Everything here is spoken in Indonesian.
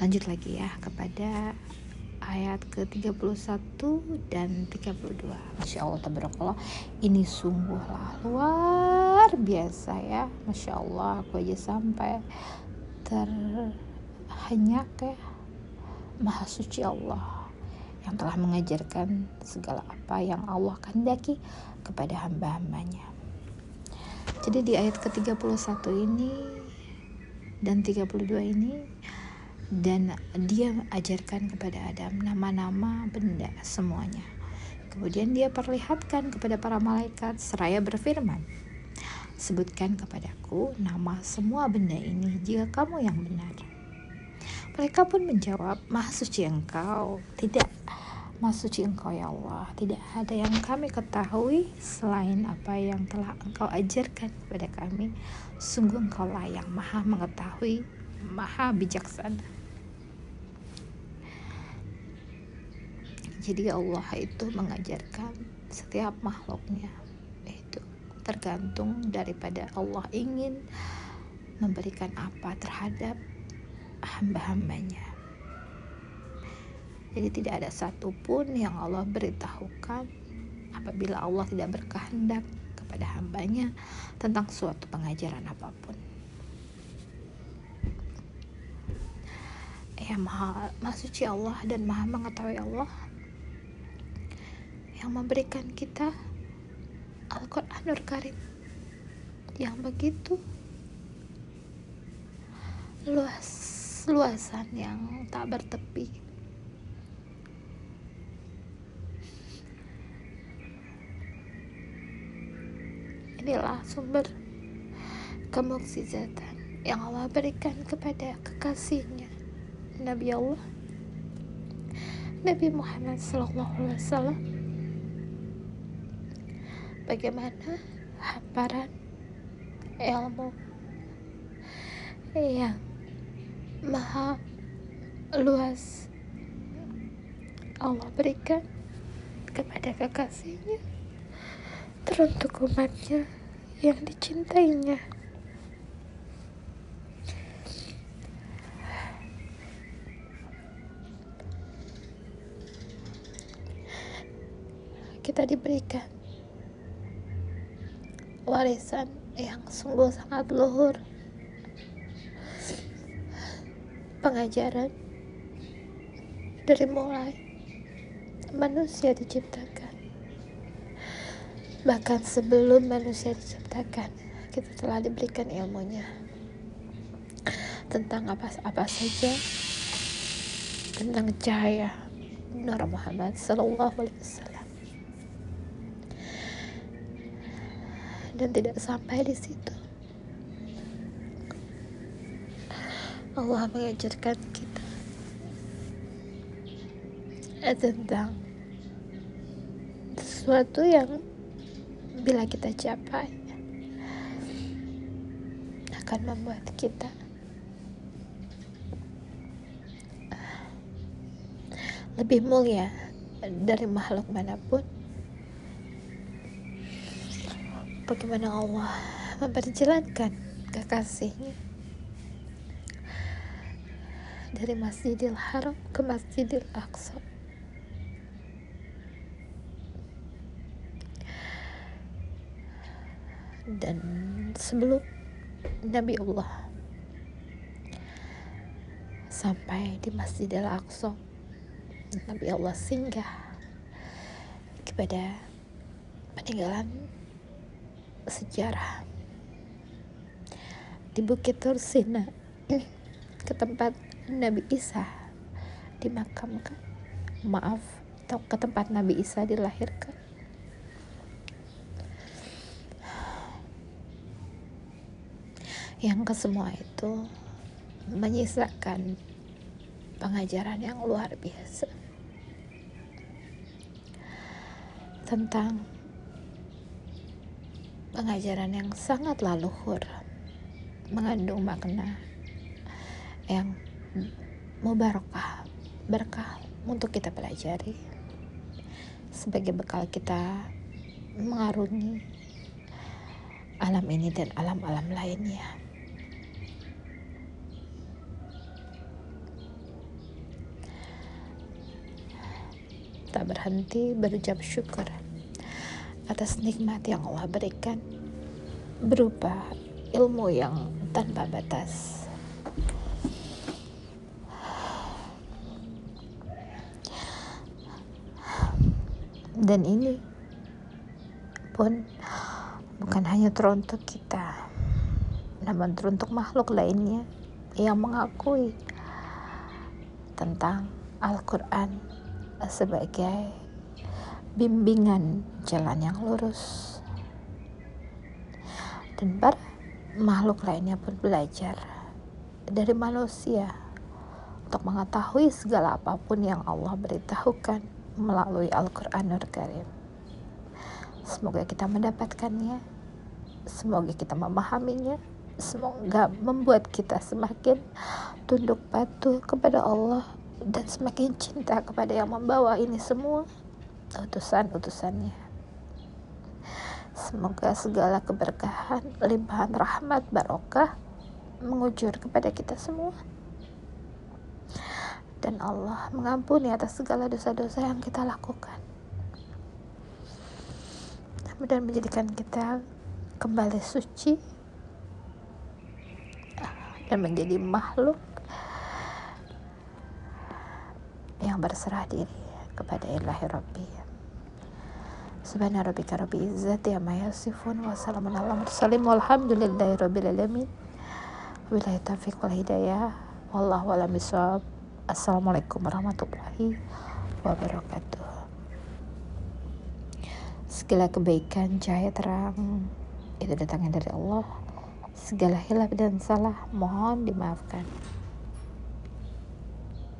lanjut lagi ya kepada ayat ke-31 dan 32 Masya Allah tabarakallah. Ini sungguhlah luar biasa ya. Masya Allah aku aja sampai terhenyak ya. Maha suci Allah yang telah mengajarkan segala apa yang Allah kehendaki kepada hamba-hambanya. Jadi di ayat ke-31 ini dan 32 ini dan dia ajarkan kepada Adam nama-nama benda semuanya. Kemudian dia perlihatkan kepada para malaikat seraya berfirman, Sebutkan kepadaku nama semua benda ini jika kamu yang benar. Mereka pun menjawab, Maha suci engkau. Tidak, Maha suci engkau ya Allah. Tidak ada yang kami ketahui selain apa yang telah engkau ajarkan kepada kami. Sungguh engkau lah yang maha mengetahui, maha bijaksana. Jadi Allah itu mengajarkan setiap makhluknya itu tergantung daripada Allah ingin memberikan apa terhadap hamba-hambanya. Jadi tidak ada satupun yang Allah beritahukan apabila Allah tidak berkehendak kepada hambanya tentang suatu pengajaran apa pun. Ya maha, maha suci Allah dan maha mengetahui Allah yang memberikan kita Al-Quranul Karim. Yang begitu luas luasan yang tak bertepi. Inilah sumber kemukjizatan yang Allah berikan kepada kekasihnya Nabi Allah Nabi Muhammad Sallallahu Alaihi Wasallam bagaimana hamparan ilmu yang maha luas Allah berikan kepada kekasihnya teruntuk umatnya yang dicintainya? Kita diberikan warisan yang sungguh sangat luhur. Pengajaran dari mulai manusia diciptakan. Bahkan sebelum manusia diciptakan kita telah diberikan ilmunya tentang apa-apa saja. Tentang cahaya Nur Muhammad Sallallahu Alaihi Wasallam dan tidak sampai di situ. Allah mengajarkan kita tentang sesuatu yang bila kita capai akan membuat kita lebih mulia dari makhluk mana pun bagaimana Allah memperjalankan kekasihnya? Dari Masjidil Haram ke Masjidil Aqsa. Dan sebelum Nabi Allah sampai di Masjidil Aqsa Nabi Allah singgah kepada peninggalan sejarah. Di Bukit Tursina ke tempat Nabi Isa dimakamkan. Maaf ke tempat Nabi Isa dilahirkan. Yang ke semua itu menyisakan pengajaran yang luar biasa. Tentang pengajaran yang sangat laluhur mengandung makna yang mubarakah berkah untuk kita pelajari sebagai bekal kita mengarungi alam ini dan alam-alam lainnya. tak berhenti berucap syukur atas nikmat yang Allah berikan berupa ilmu yang tanpa batas. Dan ini pun bukan hanya teruntuk kita, namun teruntuk makhluk lainnya yang mengakui tentang Al-Quran sebagai bimbingan jalan yang lurus. Dan para makhluk lainnya pun belajar dari manusia untuk mengetahui segala apa pun yang Allah beritahukan melalui Al-Quranul Karim. Semoga kita mendapatkannya, semoga kita memahaminya, semoga membuat kita semakin tunduk patuh kepada Allah dan semakin cinta kepada yang membawa ini semua utusan-utusannya. Semoga segala keberkahan, limpahan rahmat, barokah mengujur kepada kita semua. Dan Allah mengampuni atas segala dosa-dosa yang kita lakukan. Dan menjadikan kita kembali suci dan menjadi makhluk yang berserah diri kepada ilahi Rabbi. Subhana rabbika rabbi izzati amma yasifun wa salamun ala mursalin walhamdulillahi rabbil alamin. Wabillahi taufiq wal hidayah. Wallahu a'lam bishawab Assalamualaikum warahmatullahi wabarakatuh. Segala kebaikan cahaya terang itu datangnya dari Allah. Segala hilaf dan salah mohon dimaafkan